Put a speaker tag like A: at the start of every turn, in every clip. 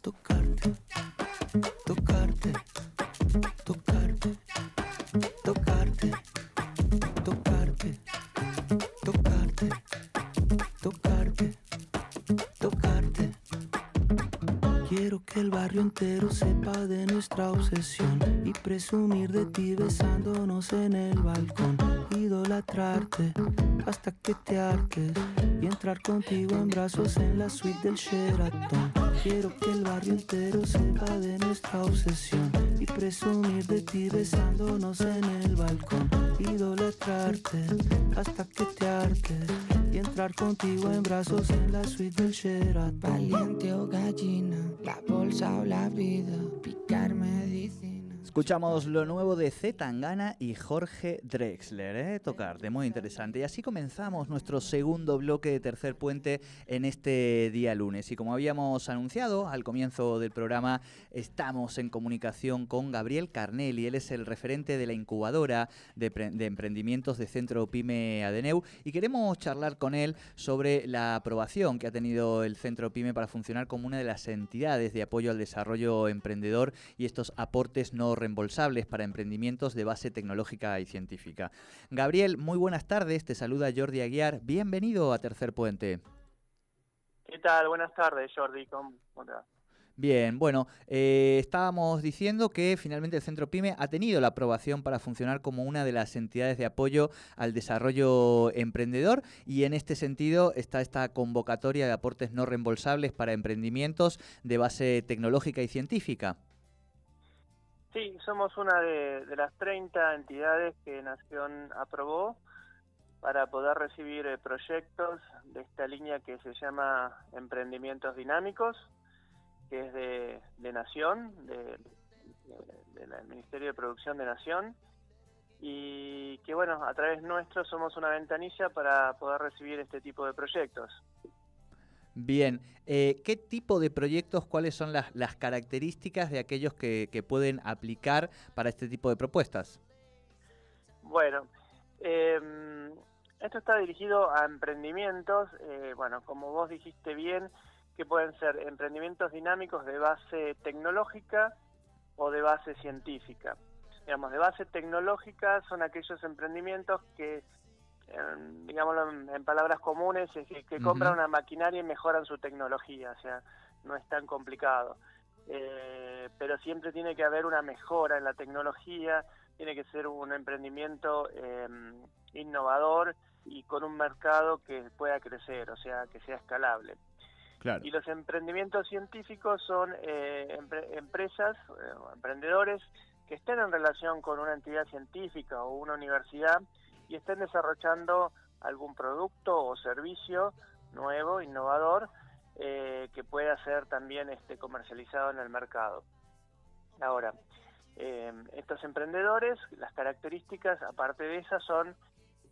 A: tocarte, que el barrio entero sepa de nuestra obsesión y presumir de ti besándonos en el balcón. Idolatrarte hasta que te hartes y entrar contigo en brazos en la suite del Sheraton. Quiero que el barrio entero sepa de nuestra obsesión y presumir de ti besándonos en el balcón. Idolatrarte hasta que te hartes entrar contigo en brazos en la suite del Sheraton.
B: Valiente o gallina, la bolsa o la vida, picar medicina.
C: Escuchamos lo nuevo de Z Tangana y Jorge Drexler, ¿eh? Tocarte, muy interesante. Y así comenzamos nuestro segundo bloque de Tercer Puente en este día lunes. Y como habíamos anunciado al comienzo del programa, estamos en comunicación con Gabriel Carnelli. Él es el referente de la incubadora de, de emprendimientos de Centro Pyme Adeneu. Y queremos charlar con él sobre la aprobación que ha tenido el Centro Pyme para funcionar como una de las entidades de apoyo al desarrollo emprendedor y estos aportes no reembolsables para emprendimientos de base tecnológica y científica. Gabriel, muy buenas tardes, te saluda Jordi Aguiar, bienvenido a Tercer Puente.
D: ¿Qué tal? Buenas tardes, Jordi. ¿Cómo te va?
C: Bien, bueno, eh, estábamos diciendo que finalmente el Centro Pyme ha tenido la aprobación para funcionar como una de las entidades de apoyo al desarrollo emprendedor y en este sentido está esta convocatoria de aportes no reembolsables para emprendimientos de base tecnológica y científica.
D: Sí, somos una de, las 30 entidades que Nación aprobó para poder recibir eh, proyectos de esta línea que se llama Emprendimientos Dinámicos, que es de, Nación, de, de- del Ministerio de Producción de Nación, y que bueno, a través nuestro somos una ventanilla para poder recibir este tipo de proyectos.
C: Bien, eh, ¿qué tipo de proyectos, cuáles son las, las características de aquellos que, que pueden aplicar para este tipo de propuestas?
D: Bueno, eh, esto está dirigido a emprendimientos, eh, bueno, como vos dijiste bien, que pueden ser emprendimientos dinámicos de base tecnológica o de base científica. Digamos, de base tecnológica son aquellos emprendimientos que, eh, digámoslo en, en palabras comunes, es que, compran una maquinaria y mejoran su tecnología, o sea, no es tan complicado. Eh, pero siempre tiene que haber una mejora en la tecnología, tiene que ser un emprendimiento eh, innovador y con un mercado que pueda crecer, o sea, que sea escalable.
C: Claro.
D: Y los emprendimientos científicos son eh, empre- empresas eh, emprendedores que estén en relación con una entidad científica o una universidad y estén desarrollando algún producto o servicio nuevo, innovador, eh, que pueda ser también este, comercializado en el mercado. Ahora, eh, estos emprendedores, las características, aparte de esas, son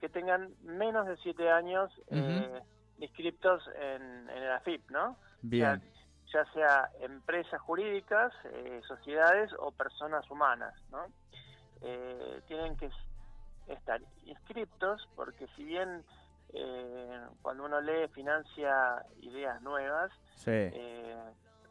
D: que tengan menos de siete años eh, inscriptos en, en el AFIP, ¿no?
C: Bien,
D: ya sea empresas jurídicas, eh, sociedades o personas humanas, ¿no? Tienen que estar inscriptos porque si bien eh, cuando uno lee financia ideas nuevas,
C: sí.
D: eh,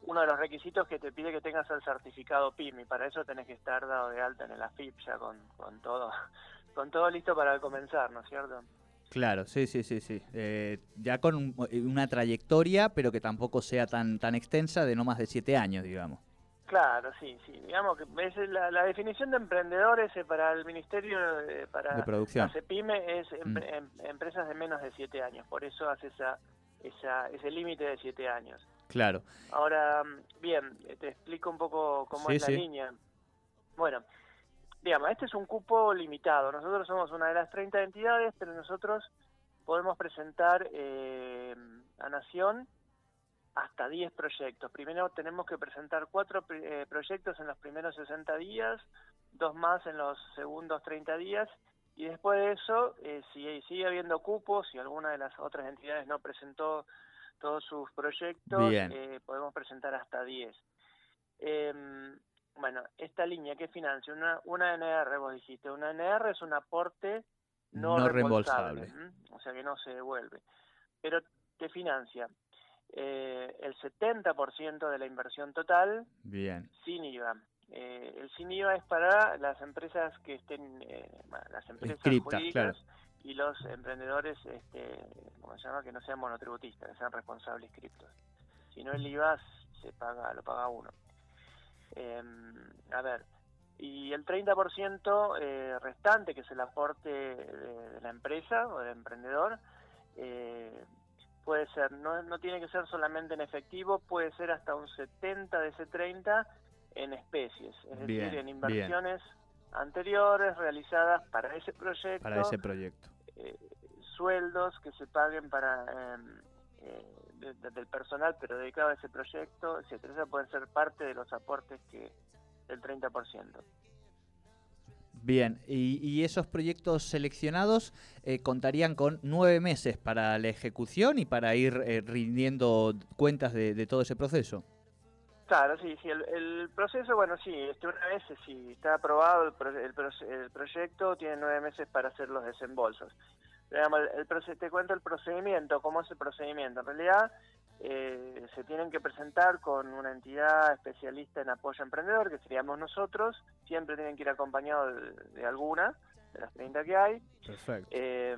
D: uno de los requisitos que te pide que tengas el certificado PYME y para eso tenés que estar dado de alta en el AFIP ya con, con todo con todo listo para comenzar, ¿no es cierto?
C: Claro, sí, sí, sí, sí. Eh, ya con un- una trayectoria, pero que tampoco sea tan, tan extensa, de no más de siete años, digamos.
D: Claro, sí, sí. Digamos que es la, la definición de emprendedores eh, para el Ministerio eh, para
C: De producción.
D: CEPIME es em-
C: Mm.
D: em- empresas de menos de siete años. Por eso hace esa, esa, ese límite de siete años.
C: Claro.
D: Ahora, mm, bien, te explico un poco cómo
C: Sí,
D: es la
C: sí.
D: línea. Bueno, digamos, este es un cupo limitado. Nosotros somos una de las 30 entidades, pero nosotros podemos presentar eh, a Nación hasta 10 proyectos. Primero tenemos que presentar cuatro eh, proyectos en los primeros 60 días, dos más en los segundos 30 días, y después de eso, eh, si sigue habiendo cupos, si alguna de las otras entidades no presentó todos sus proyectos, eh, podemos presentar hasta 10. Em, bueno, esta línea que financia una, una NR, vos dijiste, una NR es un aporte no,
C: No
D: reembolsable,
C: reembolsable.
D: o sea que no se devuelve, pero te financia eh, el 70% de la inversión total
C: Bien.
D: sin IVA. Eh, el sin IVA es para las empresas que estén, eh, las empresas
C: Inscriptas,
D: jurídicas y los emprendedores, este, ¿cómo se llama? Que no sean monotributistas, que sean responsables criptos. Si no el IVA se paga, lo paga uno. Em, a ver, y el 30% eh, restante, que es el aporte de, de la empresa o del emprendedor, eh, puede ser, no, no tiene que ser solamente en efectivo, puede ser hasta un 70 de ese 30 en especies, es
C: Bien,
D: decir, en
C: bien.
D: inversiones anteriores realizadas para ese proyecto,
C: Para ese proyecto.
D: eh, sueldos que se paguen para em, eh, de- de- del personal pero dedicado a ese proyecto, etcétera. Pueden ser parte de los aportes que del 30%.
C: Bien, y, y esos proyectos seleccionados eh, contarían con nueve meses para la ejecución y para ir eh, rindiendo cuentas de, todo ese proceso.
D: Claro, sí, sí, el, el proceso, bueno, sí, este, una vez si está aprobado el, pro- el, el proyecto, tiene nueve meses para hacer los desembolsos. Digamos, el, te cuento el procedimiento, cómo es el procedimiento. En realidad, eh, se tienen que presentar con una entidad especialista en apoyo emprendedor, que seríamos nosotros, siempre tienen que ir acompañados de, de alguna, de las 30 que hay,
C: Perfecto.
D: eh,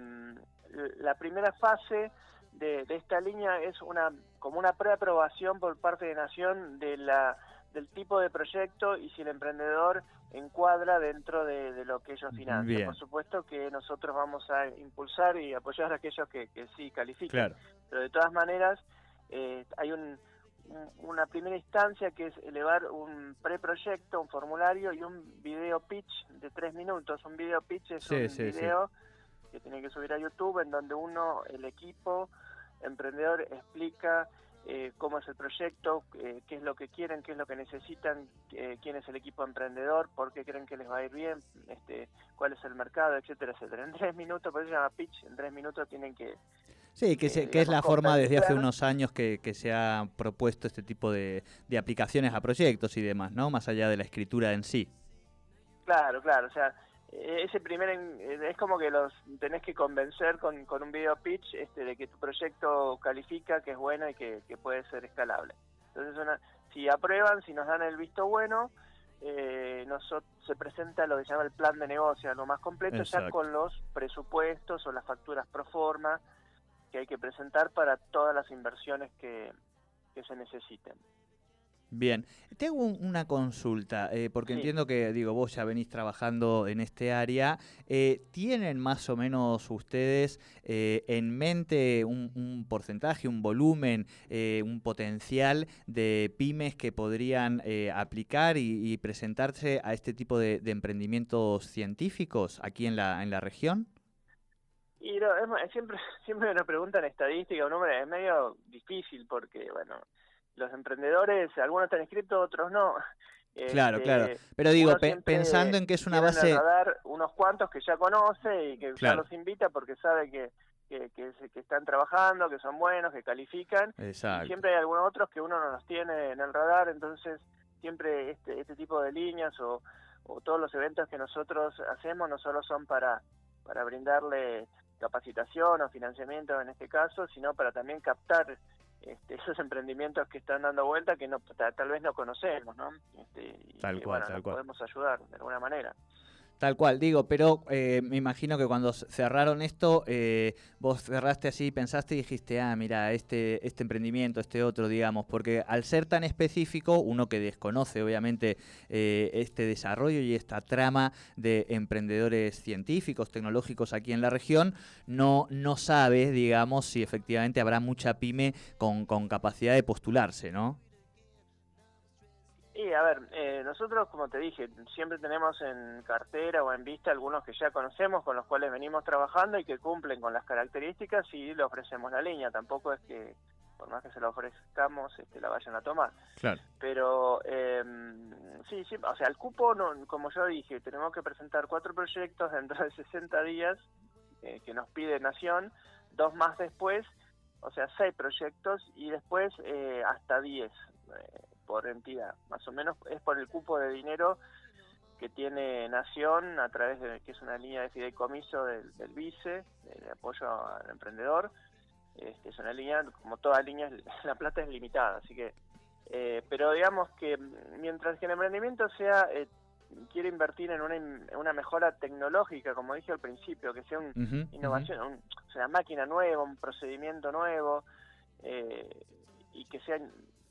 D: la primera fase de, de esta línea es una como una preaprobación por parte de Nación de la del tipo de proyecto y si el emprendedor encuadra dentro de, de lo que ellos financian.
C: Bien.
D: Por supuesto que nosotros vamos a impulsar y apoyar a aquellos que, que sí califican,
C: Claro.
D: pero de todas maneras eh, hay un, un- una primera instancia que es elevar un preproyecto, un formulario y un video pitch de tres minutos. Un video pitch es
C: Sí,
D: un
C: sí, sí.
D: video que tiene que subir a YouTube en donde uno, el equipo emprendedor explica eh, cómo es el proyecto, eh, qué es lo que quieren, qué es lo que necesitan, eh, quién es el equipo emprendedor, por qué creen que les va a ir bien, este, cuál es el mercado, etcétera, etcétera. En tres minutos, por eso se llama pitch, en tres minutos tienen que
C: Sí, que, se-
D: eh,
C: que es la forma desde hace unos años que, que se ha propuesto este tipo de, de aplicaciones a proyectos y demás, ¿no? Más allá de la escritura en sí.
D: Claro, claro, o sea, eh, ese primer eh, es como que los tenés que convencer con, con un video pitch este, de que tu proyecto califica, que es bueno y que, que puede ser escalable. Entonces, una, si aprueban, si nos dan el visto bueno, eh, noso- se presenta lo que se llama el plan de negocio, lo más completo,
C: Exacto.
D: ya con los presupuestos o las facturas pro forma que hay que presentar para todas las inversiones que, que se necesiten.
C: Bien, tengo un- una consulta, eh, porque
D: Sí.
C: entiendo que, digo, vos ya venís trabajando en este área. Eh, ¿Tienen más o menos ustedes eh, en mente un, un porcentaje, un volumen, eh, un potencial de pymes que podrían eh, aplicar y, y presentarse a este tipo de, de emprendimientos científicos aquí en la, en la región?
D: Y no, es, siempre, siempre me preguntan estadística o número, es medio difícil porque, bueno, los emprendedores, algunos están inscritos, otros no.
C: Claro,
D: Este,
C: claro. Pero digo, pe- pensando en que es una base...
D: unos cuantos que ya conoce y que
C: Claro.
D: ya los invita porque sabe que, que, que, se- que están trabajando, que son buenos, que califican.
C: Exacto.
D: siempre hay algunos otros que uno no los tiene en el radar, entonces siempre este, este tipo de líneas o, o todos los eventos que nosotros hacemos no solo son para, para brindarle capacitación o financiamiento en este caso, sino para también captar este, esos emprendimientos que están dando vuelta que no ta- tal vez no conocemos, ¿no? Este, y
C: Tal
D: que,
C: cual,
D: bueno,
C: tal
D: nos
C: cual.
D: podemos ayudar de alguna manera.
C: Tal cual, digo, pero eh, me imagino que cuando cerraron esto, eh, vos cerraste así, pensaste y dijiste, ah, mira, este, este emprendimiento, este otro, digamos, porque al ser tan específico, uno que desconoce obviamente eh, este desarrollo y esta trama de emprendedores científicos, tecnológicos aquí en la región, no, no sabe, digamos, si efectivamente habrá mucha pyme con, con capacidad de postularse, ¿no?
D: Y a ver, eh, nosotros, como te dije, siempre tenemos en cartera o en vista algunos que ya conocemos, con los cuales venimos trabajando y que cumplen con las características y le ofrecemos la línea. Tampoco es que, por más que se la ofrezcamos, este, la vayan a tomar.
C: Claro.
D: Pero eh, sí, sí, o sea, el cupo, no, como yo dije, tenemos que presentar cuatro proyectos dentro de 60 días eh, que nos pide Nación, dos más después, o sea, seis proyectos y después eh, hasta 10 eh, por entidad. Más o menos es por el cupo de dinero que tiene Nación a través de que es una línea de fideicomiso del, del vice, de apoyo al emprendedor. Este, es una línea, como toda línea, la plata es limitada, así que, eh, pero digamos que mientras que el emprendimiento sea, eh, quiere invertir en una, en una mejora tecnológica, como dije al principio, que sea una innovación, un, una máquina nueva, un procedimiento nuevo, eh, y que sea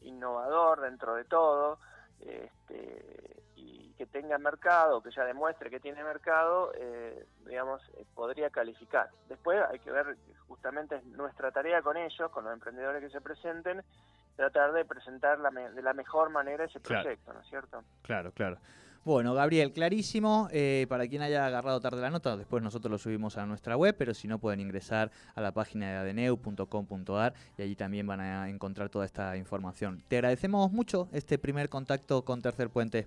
D: innovador dentro de todo, este, y que tenga mercado, que ya demuestre que tiene mercado, eh, digamos, eh, podría calificar. Después hay que ver, justamente nuestra tarea con ellos, con los emprendedores que se presenten, tratar de presentar de la mejor manera ese proyecto, ¿no es cierto?
C: Claro, claro. Bueno, Gabriel, clarísimo. Eh, para quien haya agarrado tarde la nota, después nosotros lo subimos a nuestra web, pero si no pueden ingresar a la página de adeneu.com.ar y allí también van a encontrar toda esta información. Te agradecemos mucho este primer contacto con Tercer Puente.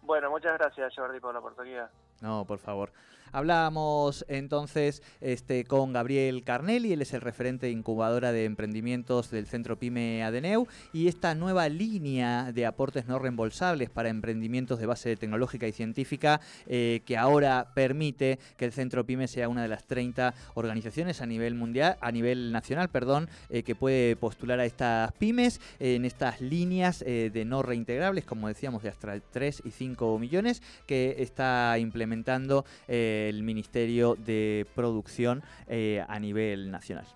D: Bueno, muchas gracias Jordi por la oportunidad.
C: No, por favor. Hablábamos entonces este, con Gabriel Carnelli, él es el referente incubadora de emprendimientos del Centro Pyme Adeneu y esta nueva línea de aportes no reembolsables para emprendimientos de base tecnológica y científica eh, que ahora permite que el Centro Pyme sea una de las 30 organizaciones a nivel mundial, a nivel nacional, perdón, eh, que puede postular a estas pymes en estas líneas eh, de no reintegrables, como decíamos, de hasta 3 y 5 millones que está implementando el Ministerio de Producción eh, a nivel nacional.